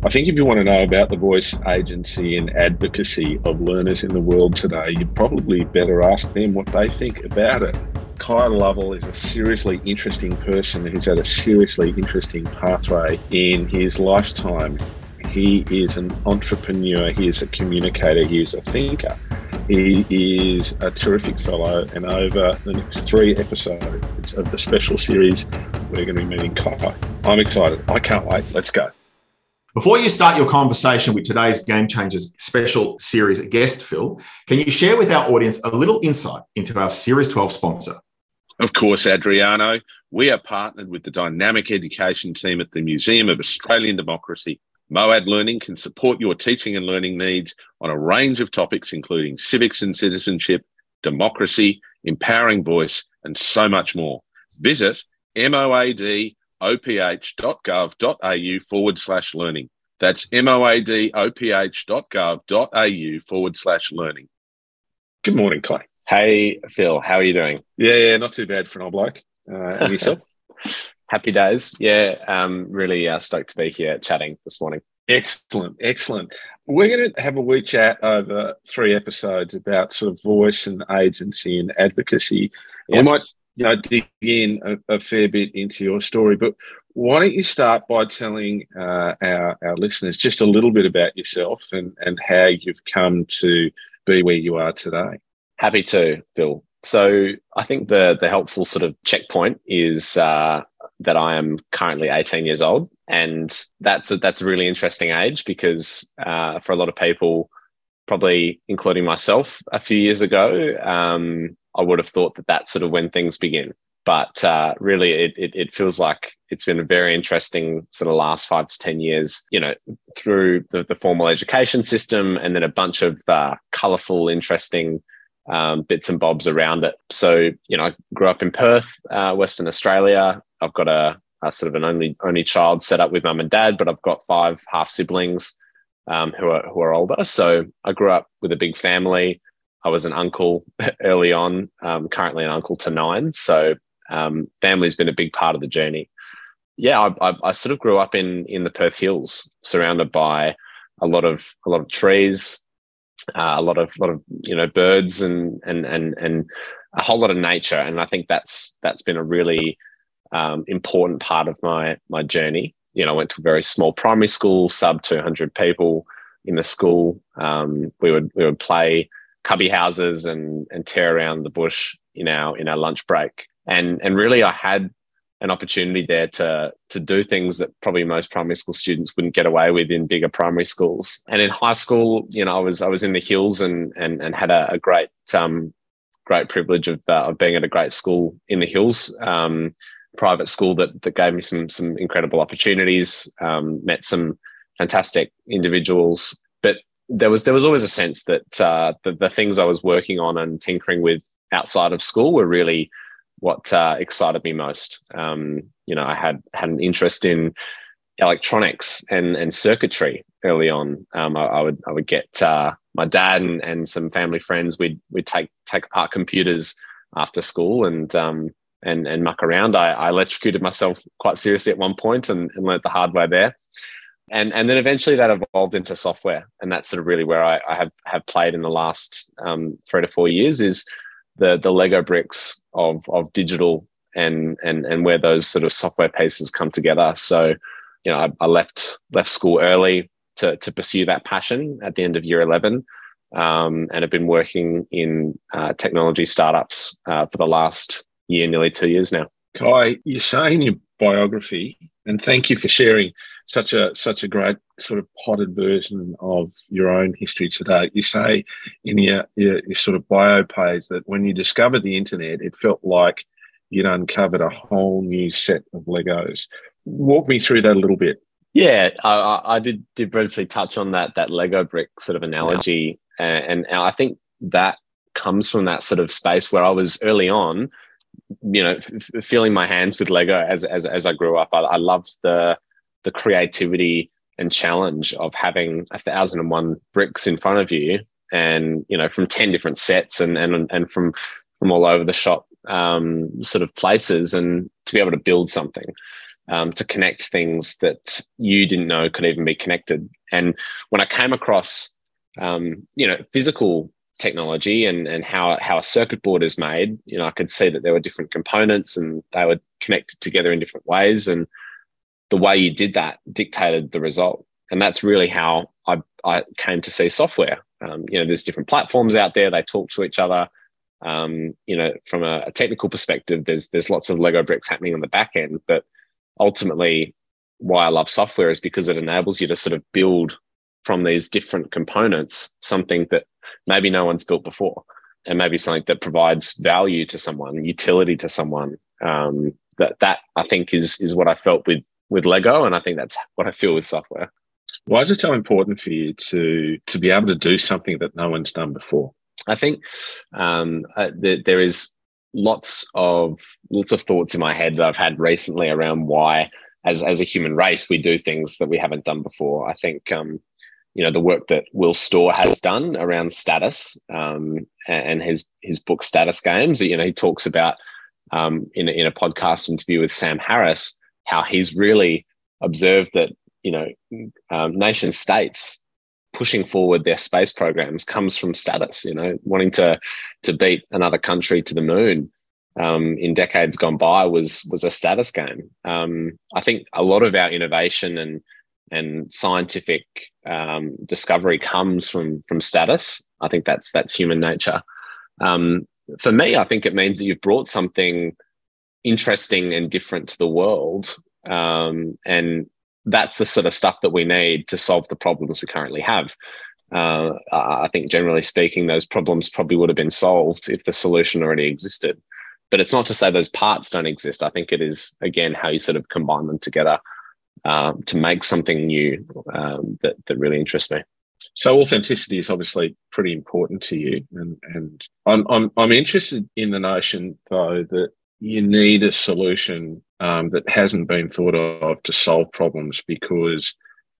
I think if you want to know about the voice agency and advocacy of learners in the world today, you'd probably better ask them what they think about it. Kai Lovell is a seriously interesting person who's had a seriously interesting pathway in his lifetime. He is an entrepreneur, he is a communicator, he is a thinker. He is a terrific fellow, and over the next three episodes of the special series, we're going to be meeting Kai. I'm excited. I can't wait. Let's go. Before you start your conversation with today's Game Changers special series guest, Phil, can you share with our audience a little insight into our Series 12 sponsor? Of course, Adriano. We are partnered with the dynamic education team at the Museum of Australian Democracy. Moad Learning can support your teaching and learning needs on a range of topics, including civics and citizenship, democracy, empowering voice, and so much more. Visit moad oph.gov.au forward slash learning. That's moadoph.gov.au forward slash learning. Good morning, Clay. Hey, Phil, how are you doing? Yeah, yeah, not too bad for an old bloke. Uh, and yourself? Happy days. Yeah, um, really uh, stoked to be here chatting this morning. Excellent, excellent. We're going to have a wee chat over three episodes about sort of voice and agency and advocacy. Yes. We might you know, dig in a, a, fair bit into your story. But why don't you start by telling uh, our, our listeners just a little bit about yourself and, and how you've come to be where you are today? Happy to, Bill. So I think the the helpful sort of checkpoint is uh, that I am currently 18 years old, and that's a, that's a really interesting age because uh, for a lot of people, probably including myself, a few years ago, um, I would have thought that that's sort of when things begin. But uh, really, it, it, it, feels like it's been a very interesting sort of last five to 10 years, you know, through the, the formal education system and then a bunch of uh, colorful, interesting um, bits and bobs around it. So, you know, I grew up in Perth, uh, Western Australia. I've got a, a, sort of an only only child set up with mum and dad, but I've got five half siblings um, who are who are older. So I grew up with a big family. I was an uncle early on, um, currently an uncle to nine. So um, family's been a big part of the journey. Yeah, I, I, I, sort of grew up in in the Perth Hills, surrounded by a lot of a lot of trees, uh, a lot of lot of you know birds and and and and a whole lot of nature. And I think that's that's been a really um, important part of my my journey. You know, I went to a very small primary school, sub two hundred people in the school. Um, we would we would play cubby houses and and tear around the bush in our in our lunch break. And and really, I had an opportunity there to to do things that probably most primary school students wouldn't get away with in bigger primary schools. And in high school, you know, I was I was in the hills and and and had a, a great um, great privilege of uh, of being at a great school in the hills. Um, private school that that gave me some some incredible opportunities. Um, met some fantastic individuals, there was there was always a sense that uh, the, the things I was working on and tinkering with outside of school were really what uh, excited me most. Um, you know, I had had an interest in electronics and and circuitry early on. Um, I, I, would I would get uh, my dad and, and some family friends. We'd we'd take take apart computers after school and um, and and muck around. I, I electrocuted myself quite seriously at one point and, and learned the hard way there and and then eventually that evolved into software. And that's sort of really where i, I have have played in the last um, three to four years is the the lego bricks of of digital and and and where those sort of software pieces come together. So you know i, I left left school early to to pursue that passion at the end of year 11 um, and have been working in uh, technology startups uh, for the last year nearly two years now. Kai you say in your biography and thank you for sharing such a such a great sort of potted version of your own history today. You say in your, your, your sort of bio page that when you discovered the internet, it felt like you'd uncovered a whole new set of Legos. Walk me through that a little bit. Yeah, I, I did did briefly touch on that that Lego brick sort of analogy, and, and I think that comes from that sort of space where I was early on, you know, f- feeling my hands with Lego as as as I grew up. I, I loved the the creativity and challenge of having a thousand and one bricks in front of you and you know from 10 different sets and and and from from all over the shop um, sort of places and to be able to build something um, to connect things that you didn't know could even be connected. And when I came across, um, you know, physical technology and and how how a circuit board is made, you know, I could see that there were different components and they were connected together in different ways, and the way you did that dictated the result. And that's really how I I came to see software. Um, you know, there's different platforms out there; they talk to each other. Um, you know, from a, a technical perspective, there's there's lots of Lego bricks happening on the back end, but ultimately why I love software is because it enables you to sort of build from these different components something that maybe no one's built before and maybe something that provides value to someone utility to someone um, that that i think is is what i felt with with lego and i think that's what i feel with software why is it so important for you to to be able to do something that no one's done before i think um, uh, there is lots of lots of thoughts in my head that i've had recently around why as as a human race we do things that we haven't done before i think um, you know the work that Will Storr has done around status um, and his his book Status Games. You know, he talks about um, in in a podcast interview with Sam Harris how he's really observed that you know um, nation states pushing forward their space programs comes from status. You know, wanting to to beat another country to the moon. Um, in decades gone by was was a status game. Um, I think a lot of our innovation and and scientific um, discovery comes from from status. I think that's that's human nature. Um, for me, I think it means that you've brought something interesting and different to the world, um, and that's the sort of stuff that we need to solve the problems we currently have. Uh, I think, generally speaking, those problems probably would have been solved if the solution already existed. But it's not to say those parts don't exist. I think it is again how you sort of combine them together um, to make something new um, that, that really interests me. So authenticity is obviously pretty important to you, and and I'm I'm I'm interested in the notion though that you need a solution um, that hasn't been thought of to solve problems because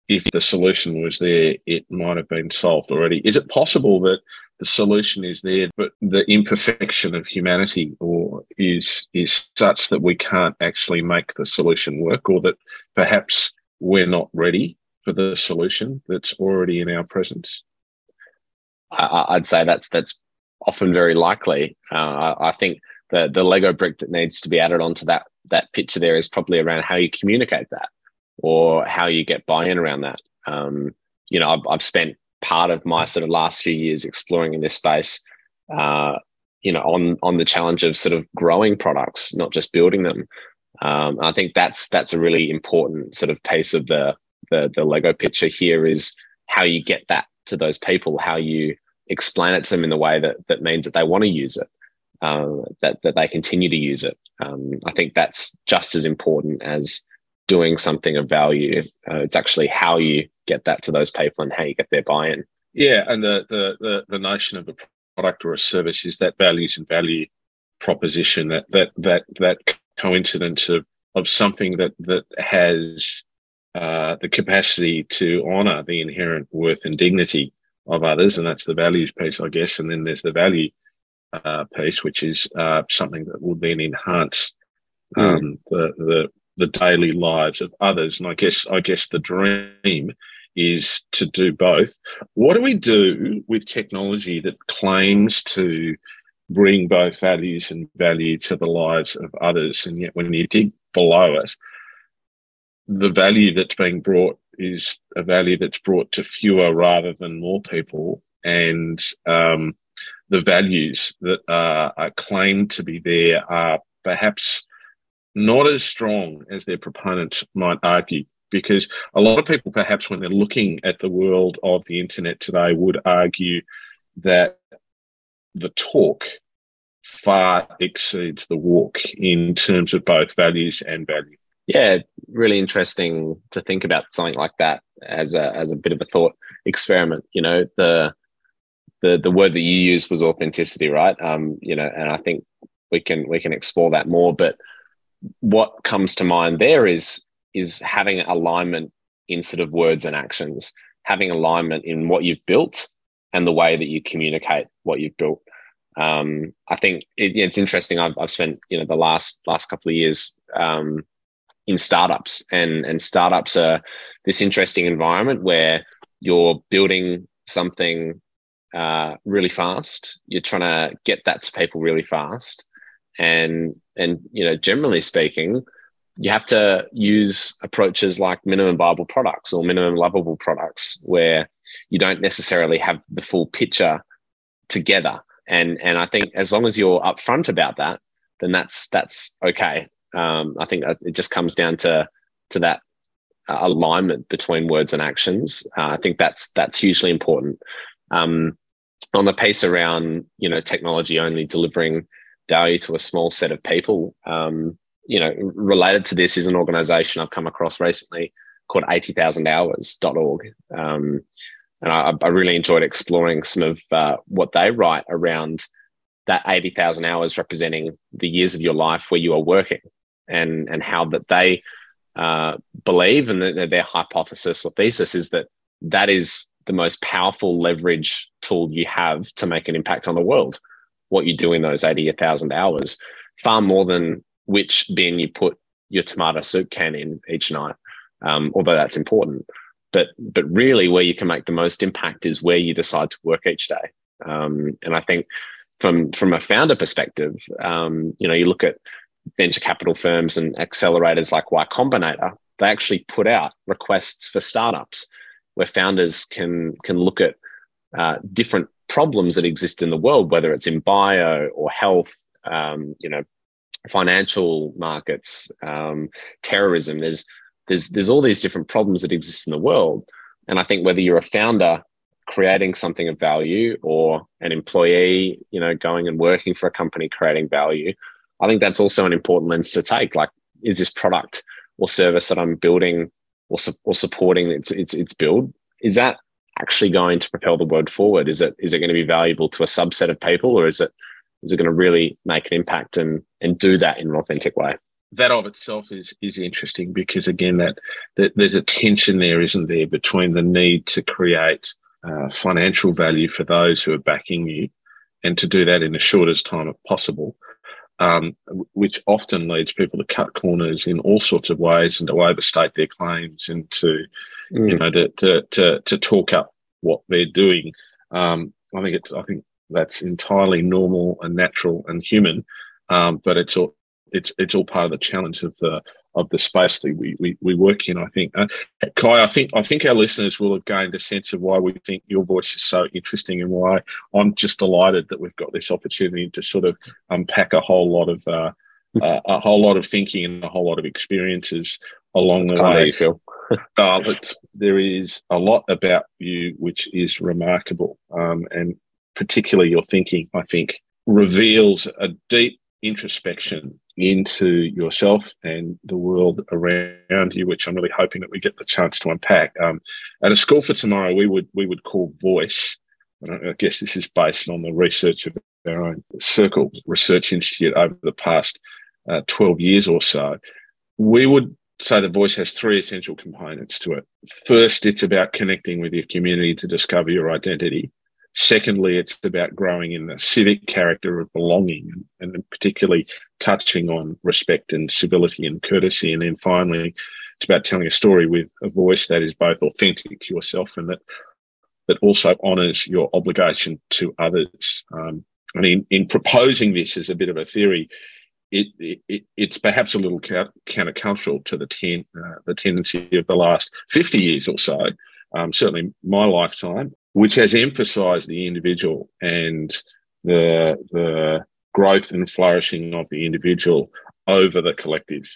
if the solution was there, it might have been solved already. Is it possible that the solution is there, but the imperfection of humanity or is is such that we can't actually make the solution work, or that perhaps we're not ready for the solution that's already in our presence? I'd say that's that's often very likely. Uh, I think the the Lego brick that needs to be added onto that that picture there is probably around how you communicate that, or how you get buy-in around that. Um, you know, I've, I've spent part of my sort of last few years exploring in this space, uh, you know, on on the challenge of sort of growing products, not just building them. Um, I think that's that's a really important sort of piece of the, the the Lego picture here is how you get that to those people, how you explain it to them in the way that that means that they want to use it, uh, that that they continue to use it. Um, I think that's just as important as doing something of value. Uh, it's actually how you get that to those people and how you get their buy-in. Yeah, and the the the, the notion of a product or a service is that values and value proposition that that that that coincidence of of something that that has uh, the capacity to honour the inherent worth and dignity of others, and that's the values piece, I guess. And then there's the value uh, piece, which is uh, something that will then enhance hmm. um, the the the daily lives of others. And I guess I guess the dream is to do both. What do we do with technology that claims to bring both values and value to the lives of others? And yet, when you dig below it, the value that's being brought is a value that's brought to fewer rather than more people. And um, the values that are, are claimed to be there are perhaps not as strong as their proponents might argue. Because a lot of people, perhaps when they're looking at the world of the internet today, would argue that the talk far exceeds the walk in terms of both values and value. Yeah, really interesting to think about something like that as a as a bit of a thought experiment. You know, the the the word that you used was authenticity, right? Um, you know, and I think we can we can explore that more. But what comes to mind there is is having alignment in sort of words and actions, having alignment in what you've built and the way that you communicate what you've built. Um, I think it, it's interesting. I've, I've spent you know the last last couple of years, um, in startups, and and startups are this interesting environment where you're building something uh, really fast. You're trying to get that to people really fast, and and you know, generally speaking, you have to use approaches like minimum viable products or minimum lovable products, where you don't necessarily have the full picture together. And and I think as long as you're upfront about that, then that's that's okay. Um, I think it just comes down to to that alignment between words and actions. Uh, I think that's that's hugely important. Um, on the piece around you know technology only delivering value to a small set of people, um, you know, related to this is an organization I've come across recently called 80,000hours.org. Um, and I, I, really enjoyed exploring some of uh, what they write around that 80,000 hours representing the years of your life where you are working and, and how that they uh, believe and the, their hypothesis or thesis is that that is the most powerful leverage tool you have to make an impact on the world. What you do in those 80,000 hours, far more than which bin you put your tomato soup can in each night, um, although that's important. But but really, where you can make the most impact is where you decide to work each day. Um, and I think from from a founder perspective, um, you know, you look at venture capital firms and accelerators like Y Combinator, they actually put out requests for startups where founders can can look at uh, different problems that exist in the world, whether it's in bio or health, um, you know, financial markets, um, terrorism. There's there's there's all these different problems that exist in the world, and I think whether you're a founder creating something of value or an employee, you know, going and working for a company creating value, I think that's also an important lens to take. Like, is this product or service that I'm building or, su- or supporting its, its its build is that actually going to propel the world forward? Is it is it going to be valuable to a subset of people, or is it is it going to really make an impact and and do that in an authentic way? That of itself is is interesting because again, that, that there's a tension there, isn't there, between the need to create uh, financial value for those who are backing you, and to do that in the shortest time possible, um, which often leads people to cut corners in all sorts of ways and to overstate their claims and to, mm. you know, to, to, to, to, talk up what they're doing. Um, I think it's, I think that's entirely normal and natural and human, um, but it's all, it's, it's all part of the challenge of the, of the space that we, we, we work in. I think, uh, Kai, I think I think our listeners will have gained a sense of why we think your voice is so interesting and why I'm just delighted that we've got this opportunity to sort of unpack a whole lot of uh, uh, a whole lot of thinking and a whole lot of experiences along the way. you feel. uh, but there is a lot about you which is remarkable, um, and particularly your thinking. I think reveals a deep introspection into yourself and the world around you, which I'm really hoping that we get the chance to unpack. Um, at a school for tomorrow, we would we would call voice. I guess this is based on the research of our own Circle Research Institute over the past uh, 12 years or so. We would say the voice has three essential components to it. First, it's about connecting with your community to discover your identity. Secondly, it's about growing in the civic character of belonging and, and particularly touching on respect and civility and courtesy. And then finally, it's about telling a story with a voice that is both authentic to yourself and that that also honours your obligation to others. Um, and in, in proposing this as a bit of a theory, it, it, it's perhaps a little countercultural to the ten, uh, the tendency of the last fifty years or so, um, certainly my lifetime, which has emphasised the individual and the the growth and flourishing of the individual over the collective.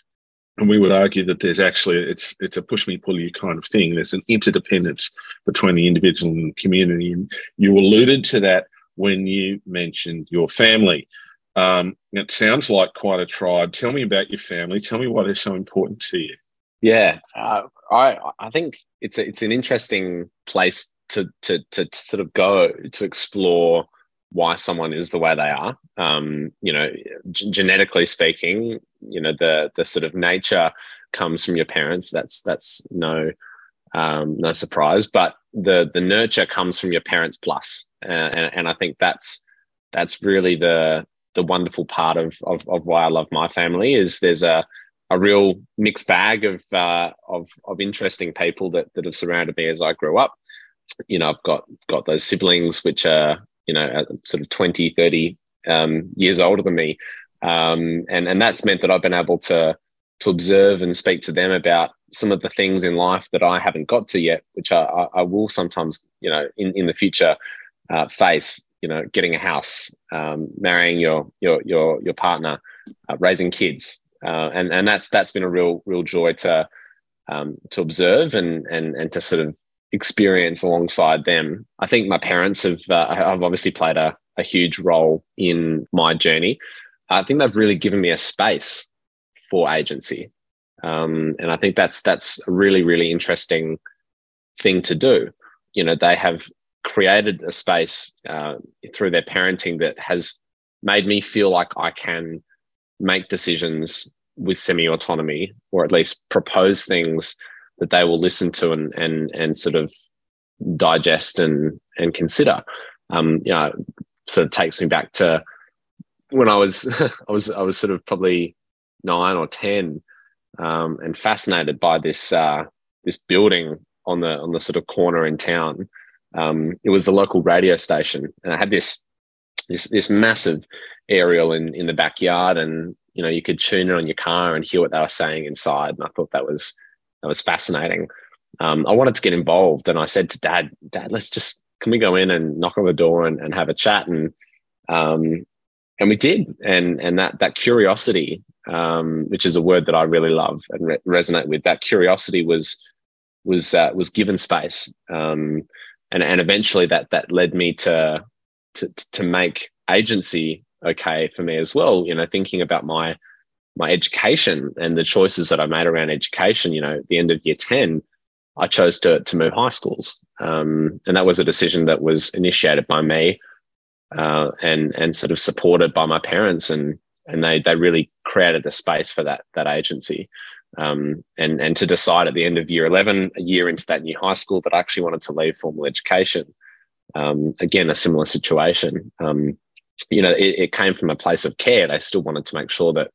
And we would argue that there's actually it's it's a push me pull you kind of thing. There's an interdependence between the individual and the community. And you alluded to that when you mentioned your family. Um, it sounds like quite a tribe. Tell me about your family. Tell me why they're so important to you. Yeah, uh, I I think it's a, it's an interesting place to, to to sort of go to explore why someone is the way they are. Um, you know, g- genetically speaking, you know the the sort of nature comes from your parents. That's that's no um, no surprise. But the the nurture comes from your parents plus, uh, and, and I think that's that's really the the wonderful part of, of of why I love my family is there's a a real mixed bag of uh, of of interesting people that that have surrounded me as I grew up. You know, I've got got those siblings which are you know sort of 20, 30 um, years older than me, um, and and that's meant that I've been able to to observe and speak to them about some of the things in life that I haven't got to yet, which I, I, will sometimes you know in in the future uh, face. You know, getting a house, um, marrying your your your your partner, uh, raising kids, uh, and and that's that's been a real real joy to um, to observe and and and to sort of experience alongside them. I think my parents have uh, have obviously played a, a huge role in my journey. I think they've really given me a space for agency, um, and I think that's that's a really really interesting thing to do. You know, they have created a space uh, through their parenting that has made me feel like I can make decisions with semi autonomy, or at least propose things that they will listen to and and and sort of digest and and consider. Um, you know, sort of takes me back to when I was I was I was sort of probably nine or ten, um, and fascinated by this uh, this building on the on the sort of corner in town. Um, it was the local radio station, and I had this this this massive aerial in in the backyard, and you know you could tune it on your car and hear what they were saying inside and i thought that was that was fascinating. Um, i wanted to get involved and i said to dad dad let's just can we go in and knock on the door and, and have a chat? And um, and we did. And and that that curiosity um, which is a word that i really love and re- resonate with that curiosity was was uh, was given space. Um, and and eventually that that led me to to to make agency okay for me as well. You know, thinking about my my education and the choices that I made around education. You know, at the end of year ten, I chose to to move high schools, um, and that was a decision that was initiated by me uh, and and sort of supported by my parents, and and they they really created the space for that that agency. Um, and and to decide at the end of year 11 a year into that new high school that i actually wanted to leave formal education um, again a similar situation um, you know, it, it came from a place of care. They still wanted to make sure that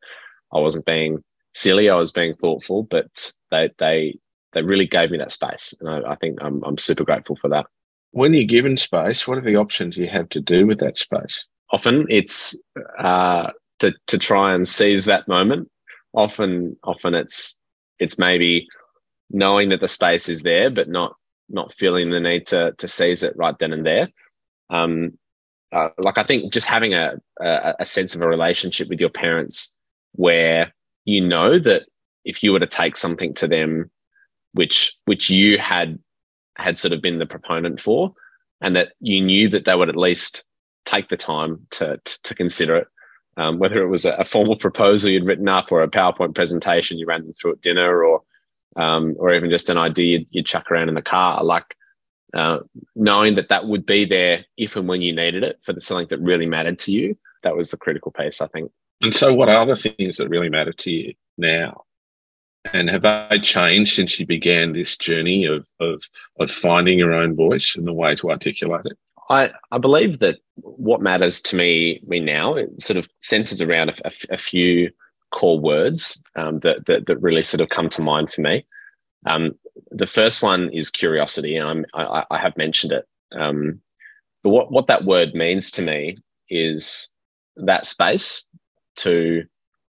I wasn't being silly. I was being thoughtful, but they they they really gave me that space, and I, I think I'm I'm super grateful for that. When you're given space, what are the options you have to do with that space? Often it's uh, to to try and seize that moment. Often, often it's it's maybe knowing that the space is there, but not not feeling the need to to seize it right then and there. Um, uh, like I think just having a, a, a sense of a relationship with your parents where you know that if you were to take something to them which which you had had sort of been the proponent for and that you knew that they would at least take the time to to, to consider it um, whether it was a, a, formal proposal you'd written up or a powerpoint presentation you ran them through at dinner or um, or even just an idea you'd, you'd chuck around in the car like uh, knowing that that would be there if and when you needed it for the, something that really mattered to you. That was the critical piece, I think. And so, what are the things that really matter to you now? And have they changed since you began this journey of, of, of finding your own voice and the way to articulate it? I, I believe that what matters to me me now it sort of centers around a, a, a few core words um, that, that, that really sort of come to mind for me. Um, the first one is curiosity, and I, I have mentioned it. Um, but what, what that word means to me is that space to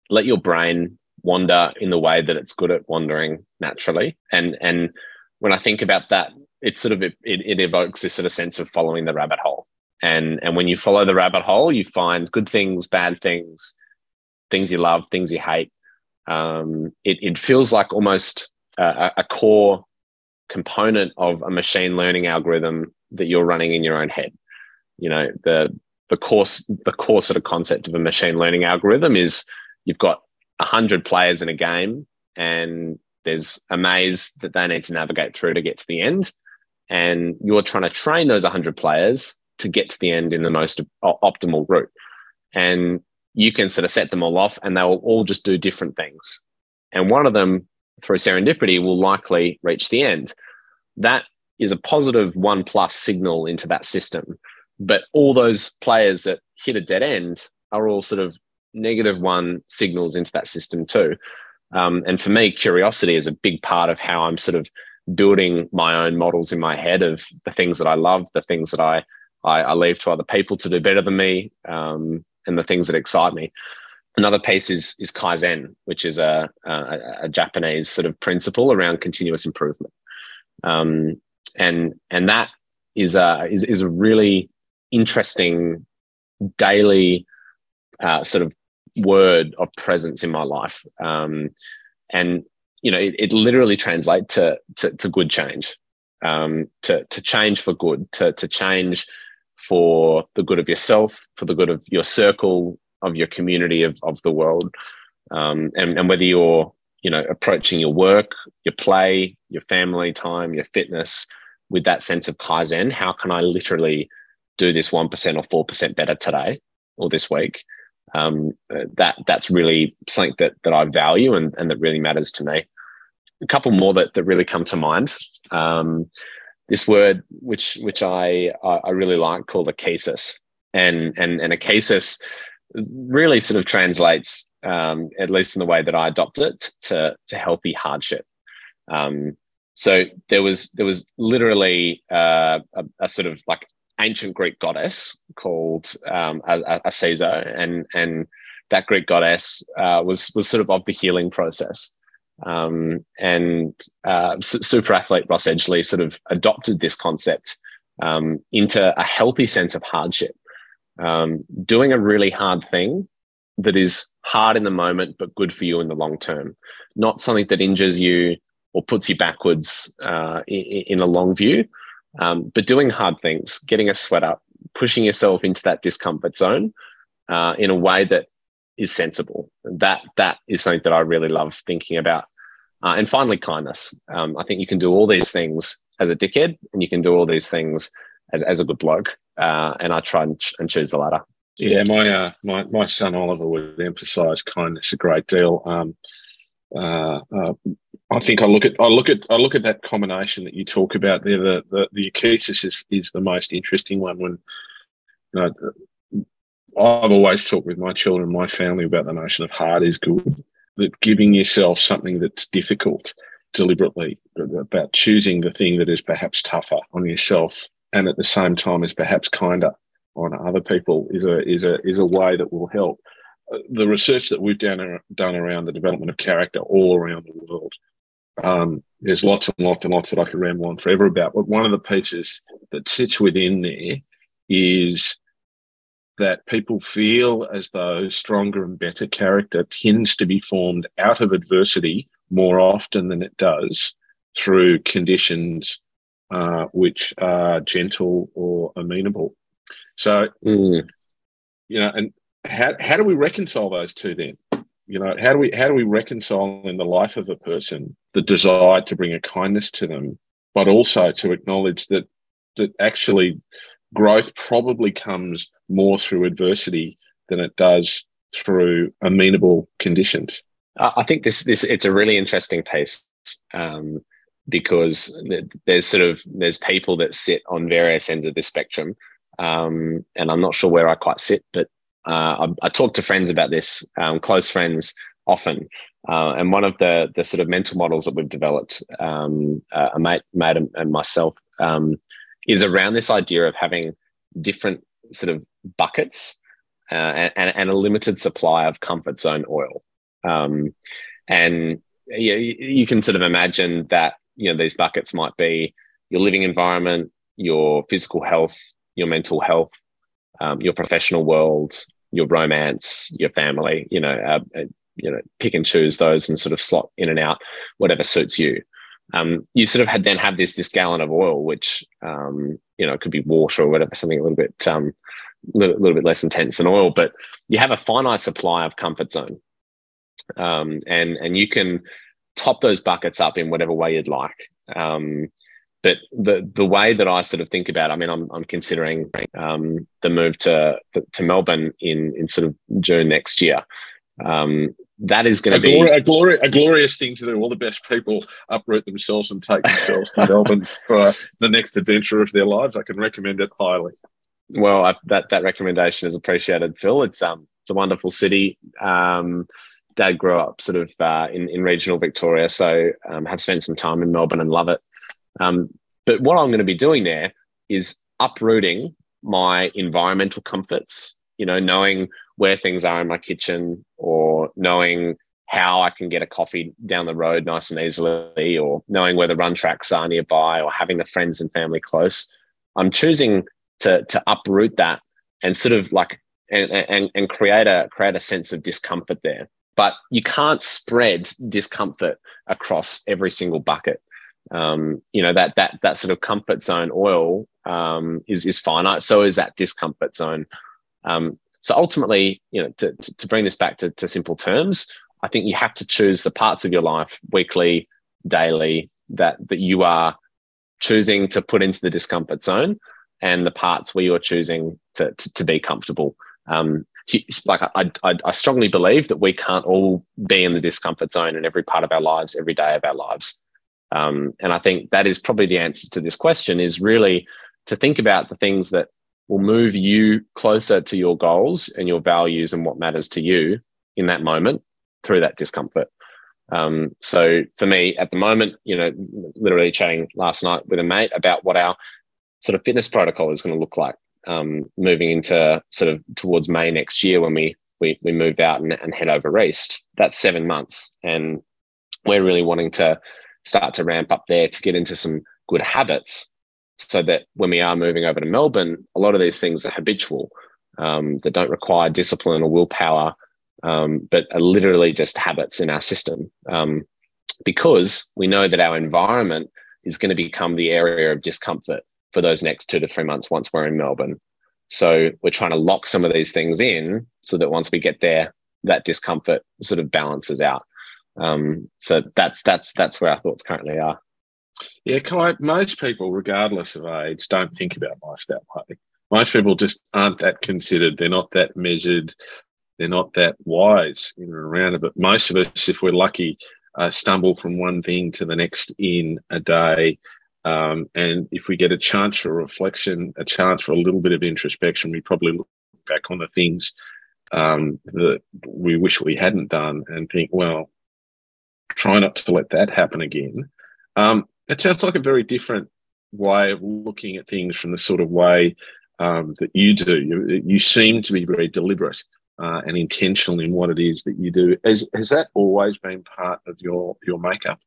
let your brain wander in the way that it's good at wandering naturally. And and when I think about that, it sort of it, it evokes this sort of sense of following the rabbit hole. And and when you follow the rabbit hole, you find good things, bad things, things you love, things you hate. Um, it, it feels like almost a, a core component of a machine learning algorithm that you're running in your own head. You know, the the course the core sort of concept of a machine learning algorithm is you've got a hundred players in a game and there's a maze that they need to navigate through to get to the end. And you're trying to train those 100 players to get to the end in the most optimal route. And you can sort of set them all off and they will all just do different things. And one of them through serendipity will likely reach the end. That is a positive one plus signal into that system. But all those players that hit a dead end are all sort of negative one signals into that system too. Um, and for me, curiosity is a big part of how I'm sort of building my own models in my head of the things that I love, the things that I I, I leave to other people to do better than me, um, and the things that excite me. Another piece is is kaizen, which is a, a, a Japanese sort of principle around continuous improvement, um, and and that is a is, is a really interesting daily uh, sort of word of presence in my life. Um, and you know, it, it literally translates to, to, to good change, um, to to change for good, to to change for the good of yourself, for the good of your circle, of your community, of of the world, um, and and whether you're you know approaching your work, your play, your family time, your fitness with that sense of kaizen. How can I literally do this one percent or four percent better today or this week? um, that that's really something that that I value and, and that really matters to me. A couple more that, that really come to mind. Um, this word, which which I I really like, called ascesis, and and and ascesis really sort of translates, um, at least in the way that I adopt it, to to healthy hardship. Um, so there was there was literally uh, a, a, sort of like ancient Greek goddess called um, Aceso, and and that Greek goddess uh, was was sort of of the healing process. Um, and uh, super athlete Ross Edgley sort of adopted this concept um, into a healthy sense of hardship, um, doing a really hard thing that is hard in the moment but good for you in the long term, not something that injures you or puts you backwards uh, in, in a long view, um, but doing hard things, getting a sweat up, pushing yourself into that discomfort zone uh, in a way that is sensible. That that is something that I really love thinking about. Uh, and finally, kindness. Um, I think you can do all these things as a dickhead, and you can do all these things as, as a good bloke. Uh, and I try and, ch- and, choose the latter. Yeah, my uh, my my son Oliver would emphasise kindness a great deal. Um, uh, uh, I think I look at I look at I look at that combination that you talk about there. The the, the ascesis is, is the most interesting one. When you know, I've always talked with my children, my family about the notion of hard is good. That giving yourself something that's difficult deliberately, about choosing the thing that is perhaps tougher on yourself, and at the same time is perhaps kinder on other people, is a is a is a way that will help the research that we've done, done around the development of character all around the world. Um, there's lots and lots and lots that I could ramble on forever about, but one of the pieces that sits within there is that people feel as though stronger and better character tends to be formed out of adversity more often than it does through conditions uh, which are gentle or amenable. So, mm. you know, and how how do we reconcile those two then? You know, how do we how do we reconcile in the life of a person the desire to bring a kindness to them, but also to acknowledge that that actually growth probably comes more through adversity than it does through amenable conditions. I think this this it's a really interesting piece um, because there's sort of there's people that sit on various ends of the spectrum, um, and I'm not sure where I quite sit, but uh, I, I, talk to friends about this, um, close friends often. Uh, and one of the the sort of mental models that we've developed, um, uh, a mate, mate and myself, um, is around this idea of having different sort of buckets uh, and, and, a limited supply of comfort zone oil. Um, and you, you can sort of imagine that you know these buckets might be your living environment, your physical health, your mental health, um, your professional world, your romance, your family, you know, uh, uh, you know, pick and choose those and sort of slot in and out whatever suits you. Um, you sort of had then have this this gallon of oil, which um, you know could be water or whatever, something a little bit um, little, little bit less intense than oil, but you have a finite supply of comfort zone, um, and and you can top those buckets up in whatever way you'd like. But the the way that I sort of think about, it, I mean, I'm I'm considering um, the move to to Melbourne in in sort of June next year. Um, that is going to be a, glori- a glorious thing to do. All the best people uproot themselves and take themselves to Melbourne for the next adventure of their lives. I can recommend it highly. Well, I, that that recommendation is appreciated, Phil. It's um it's a wonderful city. Um, dad grew up sort of uh, in in regional Victoria, so um, have spent some time in Melbourne and love it. Um, but what I'm going to be doing there is uprooting my environmental comforts. You know, knowing where things are in my kitchen, or knowing how I can get a coffee down the road nice and easily, or knowing where the run tracks are nearby, or having the friends and family close. I'm choosing to to uproot that and sort of like and, and, and create a create a sense of discomfort there. But you can't spread discomfort across every single bucket. Um, you know that that that sort of comfort zone oil um, is is finite. So is that discomfort zone. Um, so ultimately, you know, to, to, bring this back to, to simple terms, I think you have to choose the parts of your life weekly, daily that that you are choosing to put into the discomfort zone, and the parts where you're choosing to to, to be comfortable. Um, like I, I, I strongly believe that we can't all be in the discomfort zone in every part of our lives, every day of our lives. Um, and I think that is probably the answer to this question is really to think about the things that will move you closer to your goals and your values and what matters to you in that moment through that discomfort. Um, so for me at the moment, you know, literally chatting last night with a mate about what our sort of fitness protocol is going to look like um, moving into sort of towards May next year when we we, we move out and, and head over east. That's seven months, and we're really wanting to start to ramp up there to get into some good habits, so that when we are moving over to Melbourne, a lot of these things are habitual um, that don't require discipline or willpower, um, but are literally just habits in our system. Um, because we know that our environment is going to become the area of discomfort for those next two to three months once we're in Melbourne. So we're trying to lock some of these things in so that once we get there, that discomfort sort of balances out. Um, so that's that's that's where our thoughts currently are. Yeah, quite. Most people, regardless of age, don't think about life that way. Most people just aren't that considered. They're not that measured. They're not that wise in and around it. But most of us, if we're lucky, uh, stumble from one thing to the next in a day um, and if we get a chance for reflection, a chance for a little bit of introspection, we probably look back on the things um, that we wish we hadn't done and think, well, try not to let that happen again. Um, it sounds like a very different way of looking at things from the sort of way um, that you do. You, you, seem to be very deliberate uh, and intentional in what it is that you do. Has, has that always been part of your your makeup?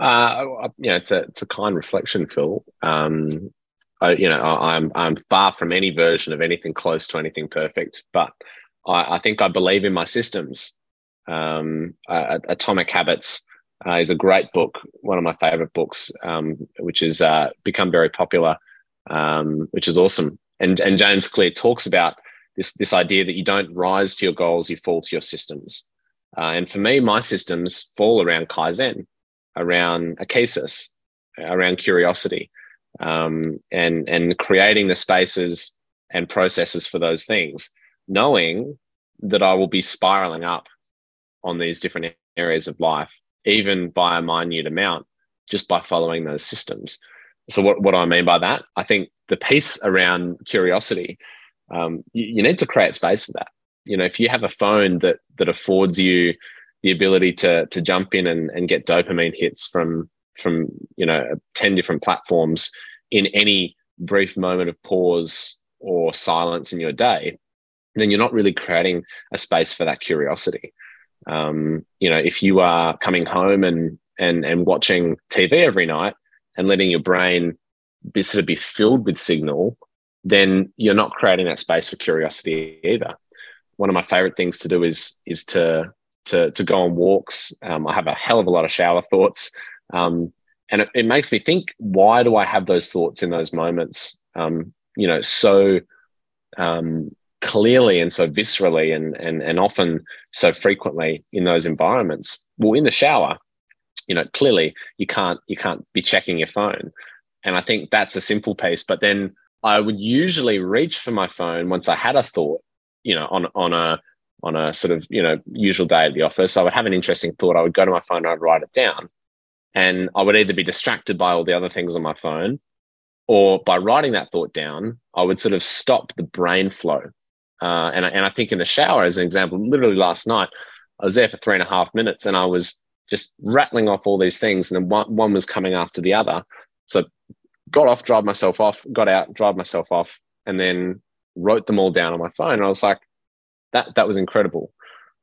Uh, you know, it's a it's a kind reflection, Phil. Um, I, you know, I, am I'm far from any version of anything close to anything perfect, but I, I think I believe in my systems. Um, uh, Atomic Habits uh, is a great book, one of my favorite books, um, which has uh, become very popular, um, which is awesome. And and James Clear talks about this this idea that you don't rise to your goals, you fall to your systems. Uh, and for me, my systems fall around Kaizen around ascesis, around curiosity, um, and and creating the spaces and processes for those things, knowing that I will be spiraling up on these different areas of life, even by a minute amount, just by following those systems. So, what, what do I mean by that? I think the piece around curiosity, um, you, you need to create space for that. You know, if you have a phone that that affords you the ability to to jump in and, and get dopamine hits from from you know 10 different platforms in any brief moment of pause or silence in your day then you're not really creating a space for that curiosity um, you know if you are coming home and and and watching tv every night and letting your brain be sort of be filled with signal then you're not creating that space for curiosity either one of my favorite things to do is is to to to go on walks. Um, I have a hell of a lot of shower thoughts, um, and it, it, makes me think: Why do I have those thoughts in those moments? Um, you know, so um, clearly and so viscerally, and and and often so frequently in those environments. Well, in the shower, you know, clearly you can't you can't be checking your phone, and I think that's a simple piece. But then I would usually reach for my phone once I had a thought, you know, on on a on a sort of you know usual day at the office i would have an interesting thought i would go to my phone and i'd write it down and i would either be distracted by all the other things on my phone or by writing that thought down i would sort of stop the brain flow uh, and, I, and i think in the shower as an example literally last night I was there for three and a half minutes and I was just rattling off all these things. And then one, one was coming after the other. So got off, drive myself off, got out, drive myself off, and then wrote them all down on my phone. And I was like, that, that was incredible.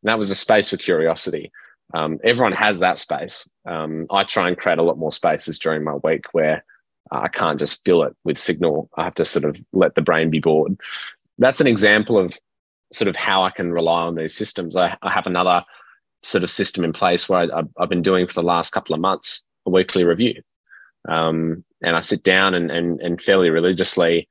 And that was a space for curiosity. Um, everyone has that space. Um, I try and create a lot more spaces during my week where I can't just fill it with signal. I have to sort of let the brain be bored. That's an example of sort of how I can rely on these systems. I, I have another sort of system in place where I, have been doing for the last couple of months a weekly review. Um, and I sit down and, and, and fairly religiously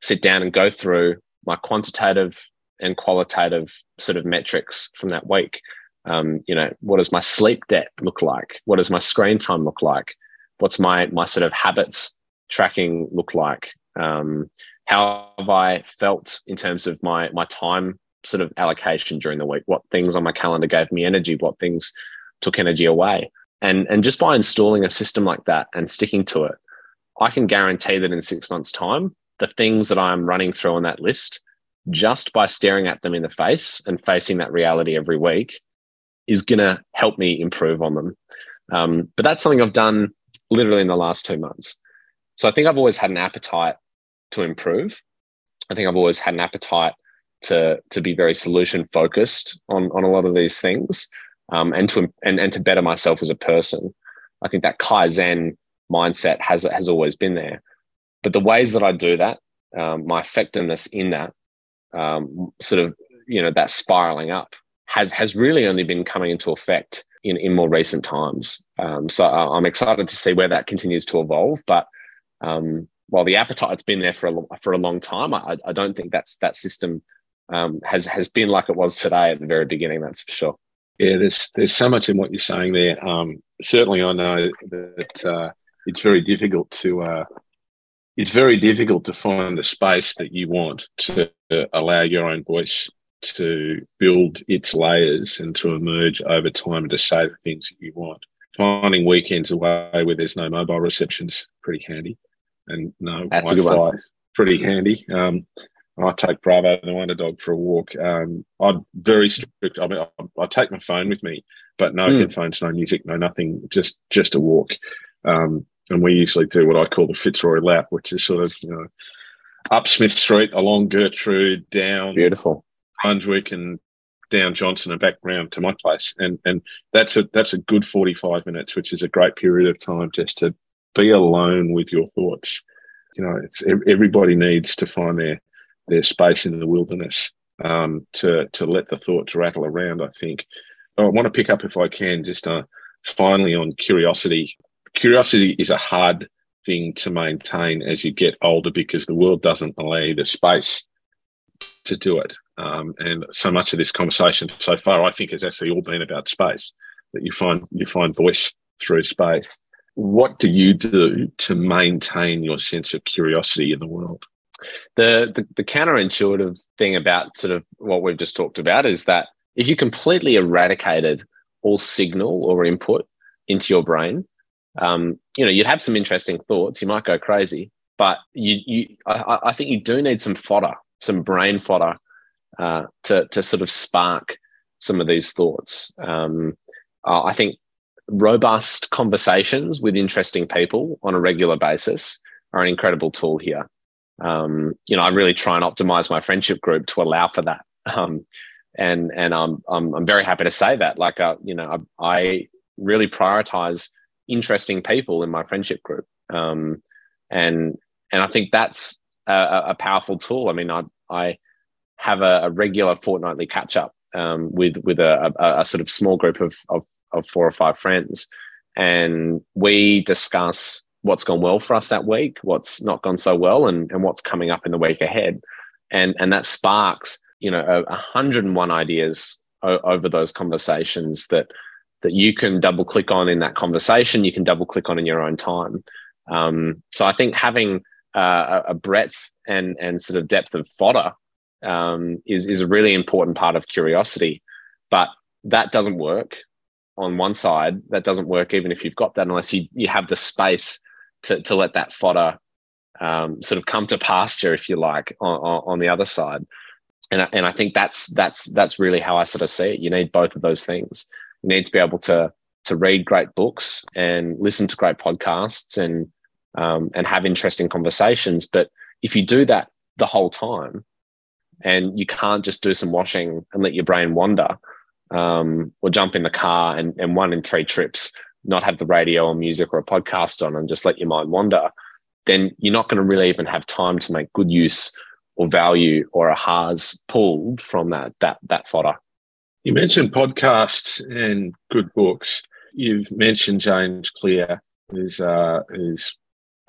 sit down and go through my quantitative and qualitative sort of metrics from that week. Um, you know, what does my sleep debt look like? What does my screen time look like? What's my my sort of habits tracking look like? Um, how have I felt in terms of my my time sort of allocation during the week? What things on my calendar gave me energy? What things took energy away? And and just by installing a system like that and sticking to it, I can guarantee that in six months' time, the things that I'm running through on that list, just by staring at them in the face and facing that reality every week, is going to help me improve on them. Um, but that's something I've done literally in the last two months. So I think I've always had an appetite to improve. I think I've always had an appetite to to be very solution focused on on a lot of these things um, and to and, and to better myself as a person. I think that Kaizen mindset has has always been there, but the ways that I do that, um, my effectiveness in that, um, sort of you know that spiraling up has has really only been coming into effect in in more recent times. Um, so I'm excited to see where that continues to evolve, but um, while the appetite's been there for a for a long time, I, I don't think that's that system um, has has been like it was today at the very beginning. That's for sure. Yeah, there's there's so much in what you're saying there. Um, certainly, I know that uh, it's very difficult to uh, it's very difficult to find the space that you want to allow your own voice to build its layers and to emerge over time and to say the things that you want. Finding weekends away where there's no mobile reception is pretty handy, and no That's Wi-Fi pretty handy. Um, I take Bravo, the Wonder Dog, for a walk. Um, I'm very strict. I mean, I, I, take my phone with me, but no mm. headphones, no music, no nothing. Just just a walk. Um, and we usually do what I call the Fitzroy lap, which is sort of you know up Smith Street, along Gertrude, down beautiful Brunswick, and down Johnston and back round to my place. And and that's a that's a good forty five minutes, which is a great period of time just to be alone with your thoughts. You know, it's everybody needs to find their their space in the wilderness um, to to let the thoughts rattle around. I think I want to pick up if I can just uh, finally on curiosity. Curiosity is a hard thing to maintain as you get older because the world doesn't allow you the space to do it. Um, and so much of this conversation so far, I think, has actually all been about space. That you find you find voice through space. What do you do to maintain your sense of curiosity in the world? The, the, the counterintuitive thing about sort of what we've just talked about is that if you completely eradicated all signal or input into your brain, um, you know, you'd have some interesting thoughts. You might go crazy, but you, you, I, I think you do need some fodder, some brain fodder, uh, to to sort of spark some of these thoughts. Um, uh, I think robust conversations with interesting people on a regular basis are an incredible tool here um, you know, I really try and optimize my friendship group to allow for that. Um, and and I'm, I'm I'm very happy to say that. Like, uh, you know, I, I, really prioritize interesting people in my friendship group, um, and and I think that's a, a, powerful tool. I mean, I I have a, a regular fortnightly catch up um, with with a, a, a, sort of small group of, of of four or five friends, and we discuss what's gone well for us that week, what's not gone so well, and, and what's coming up in the week ahead. And, and that sparks, you know, a, 101 ideas o- over those conversations that, that you can double click on in that conversation, you can double click on in your own time. Um, so I think having uh, a breadth and, and sort of depth of fodder um, is, is a really important part of curiosity. But that doesn't work on one side. That doesn't work even if you've got that, unless you, you have the space to, to let that fodder um, sort of come to pasture, if you like, on, on, the other side. and I, and I think that's that's that's really how I sort of see it. You need both of those things. You need to be able to to read great books and listen to great podcasts and um, and have interesting conversations. But if you do that the whole time, and you can't just do some washing and let your brain wander, um, or jump in the car and, and one in three trips not have the radio or music or a podcast on and just let your mind wander, then you're not going to really even have time to make good use or value or a ahas pulled from that that that fodder. You mentioned podcasts and good books. You've mentioned James Clear, who's uh, who's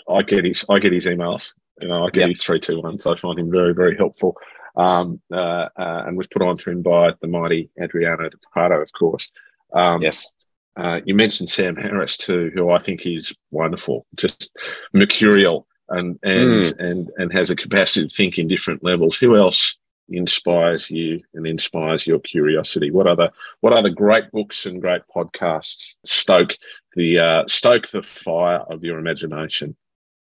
I get his I get his emails. You know, I get yep. his three two one, so I find him very very helpful. Um, uh, uh, and was put on to him by the mighty Adriano De Pardo, of course. Um, yes. Uh, you mentioned Sam Harris too, who I think is wonderful, just mercurial and and mm. and and has a capacity to think in different levels. Who else inspires you and inspires your curiosity? What other what other great books and great podcasts stoke the uh, stoke the fire of your imagination?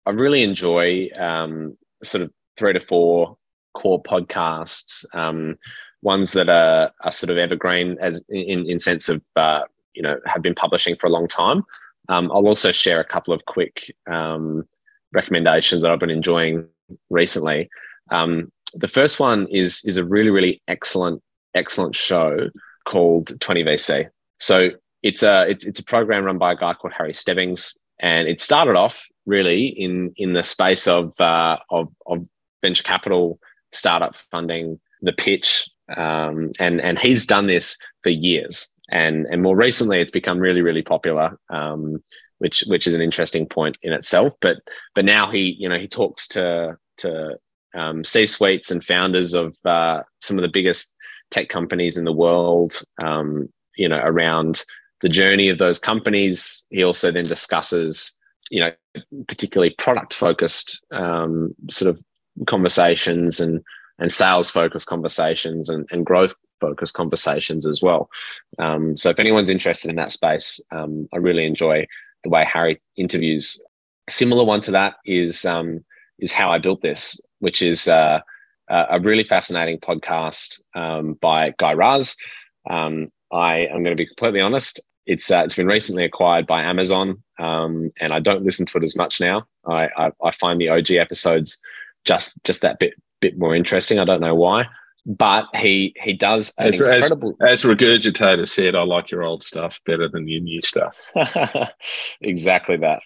I really enjoy um, sort of three to four core podcasts, um, ones that are, are sort of evergreen as in in sense of uh, you know have been publishing for a long time. Um, I'll also share a couple of quick um, recommendations that I've been enjoying recently. Um, the first one is is a really really excellent excellent show called 20VC. So it's a it's, it's a program run by a guy called Harry Stebbings, and it started off really in in the space of uh, of, of venture capital, startup funding, the pitch, um, and and he's done this for years, and and more recently it's become really really popular. Um, which which is an interesting point in itself. But but now he you know he talks to to um, C suites and founders of uh, some of the biggest tech companies in the world. Um, you know around the journey of those companies. He also then discusses you know particularly product focused um, sort of conversations and and sales focused conversations and, and growth focused conversations as well. Um, so if anyone's interested in that space, um, I really enjoy the way Harry interviews. A similar one to that is um, is how I built this, which is uh, a really fascinating podcast um, by Guy Raz. Um, I am going to be completely honest. It's uh, it's been recently acquired by Amazon, um, and I don't listen to it as much now. I, I, I find the OG episodes just just that bit bit more interesting. I don't know why but he he does as, incredible. As, as Regurgitator said, I like your old stuff better than your new stuff. exactly that.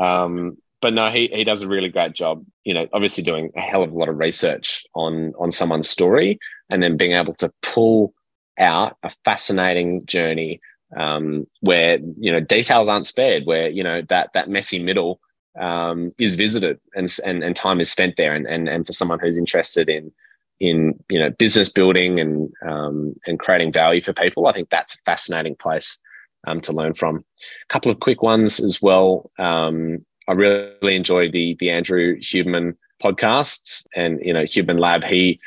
Um, but no, he he does a really great job. You know, obviously doing a hell of a lot of research on on someone's story, and then being able to pull out a fascinating journey um, where you know details aren't spared, where you know that that messy middle um, is visited and, and and time is spent there, and and and for someone who's interested in in you know business building and um, and creating value for people. I think that's a fascinating place um, to learn from. A couple of quick ones as well. Um, I really enjoy the the Andrew Huberman podcasts and you know Huberman Lab. He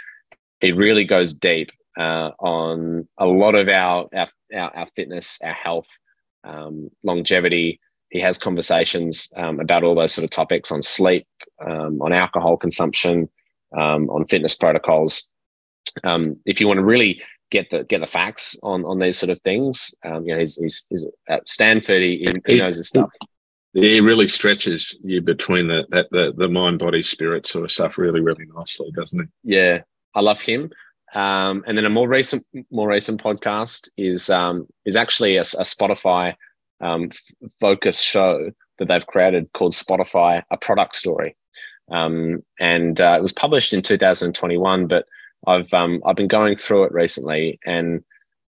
he really goes deep uh, on a lot of our our, our, our fitness, our health, um, longevity. He has conversations um, about all those sort of topics on sleep, um, on alcohol consumption, um, on fitness protocols. Um, if you want to really get the get the facts on on these sort of things, um, you know, he's, he's, he's at Stanford. He, he knows his stuff. He really stretches you between the that the, the mind body spirit sort of stuff really really nicely, doesn't he? Yeah, I love him. Um, and then a more recent more recent podcast is um, is actually a, a Spotify um, f- focus show that they've created called Spotify a product story. Um, and uh, it was published in 2021, but I've um, I've been going through it recently, and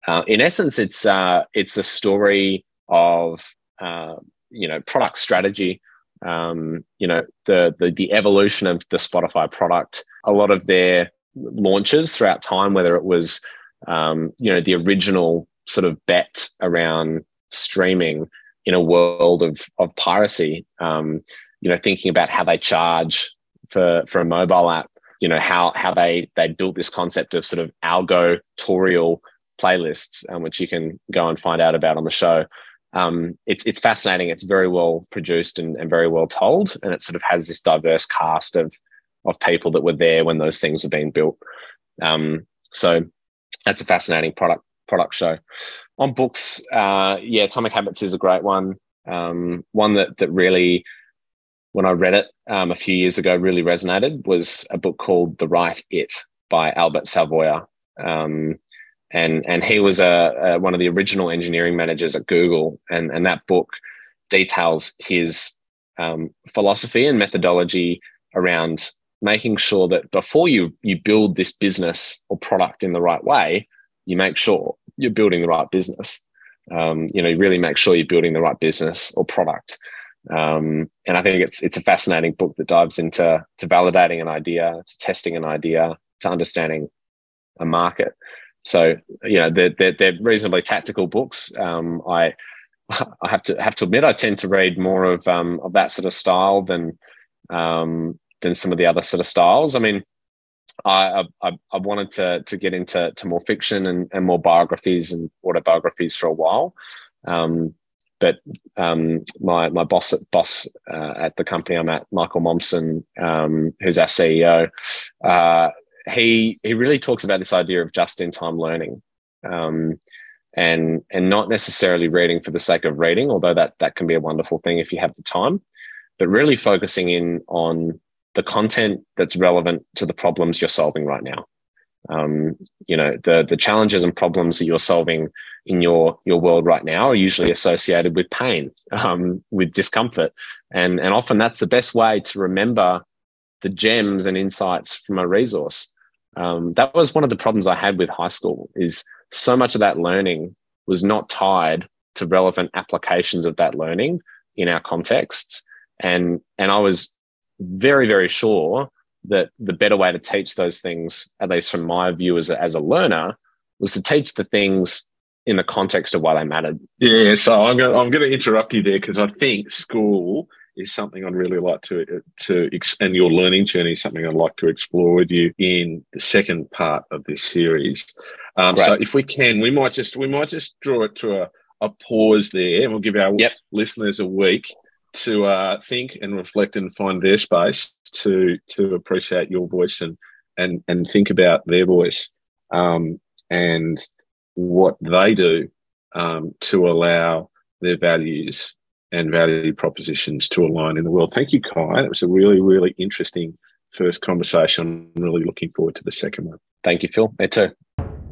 uh, in essence, it's uh, it's the story of uh, you know product strategy, um, you know the, the the evolution of the Spotify product, a lot of their launches throughout time, whether it was um, you know the original sort of bet around streaming in a world of of piracy. Um, you know, thinking about how they charge for for a mobile app, you know, how how they they built this concept of sort of algo-torial playlists, um, which you can go and find out about on the show. Um, it's it's fascinating. It's very well produced and, and very well told, and it sort of has this diverse cast of of people that were there when those things were being built. Um, so that's a fascinating product product show. On books, uh, yeah, Atomic Habits is a great one. Um, one that that really, when I read it um, a few years ago, really resonated was a book called The Right It by Albert Savoia. Um, and and he was a, a, one of the original engineering managers at Google, and and that book details his um, philosophy and methodology around making sure that before you you build this business or product in the right way, you make sure you're building the right business. Um, you know, you really make sure you're building the right business or product. Um, and I think it's it's a fascinating book that dives into to validating an idea, to testing an idea, to understanding a market. So you know they're they're, they're reasonably tactical books. Um, I I have to have to admit I tend to read more of um, of that sort of style than um, than some of the other sort of styles. I mean, I I, I wanted to to get into to more fiction and, and more biographies and autobiographies for a while. Um, but um, my my boss at boss uh, at the company I'm at, Michael Momsen, um, who's our CEO, uh, he he really talks about this idea of just in time learning, um, and and not necessarily reading for the sake of reading, although that that can be a wonderful thing if you have the time, but really focusing in on the content that's relevant to the problems you're solving right now. Um, you know the the challenges and problems that you're solving in your your world right now are usually associated with pain, um, with discomfort, and and often that's the best way to remember the gems and insights from a resource. Um, that was one of the problems I had with high school. Is so much of that learning was not tied to relevant applications of that learning in our contexts, and and I was very very sure that the better way to teach those things, at least from my view as a, as a learner, was to teach the things in the context of why they mattered. Yeah, so I'm going to, I'm going to interrupt you there because I think school is something I'd really like to to and your learning journey is something I'd like to explore with you in the second part of this series. Um, so if we can, we might just we might just draw it to a, a pause there, and we'll give our yep. listeners a week to uh, think and reflect and find their space to to appreciate your voice and and and think about their voice um, and what they do um, to allow their values and value propositions to align in the world. Thank you, Kai. It was a really, really interesting first conversation. I'm really looking forward to the second one. Thank you, Phil. Me too.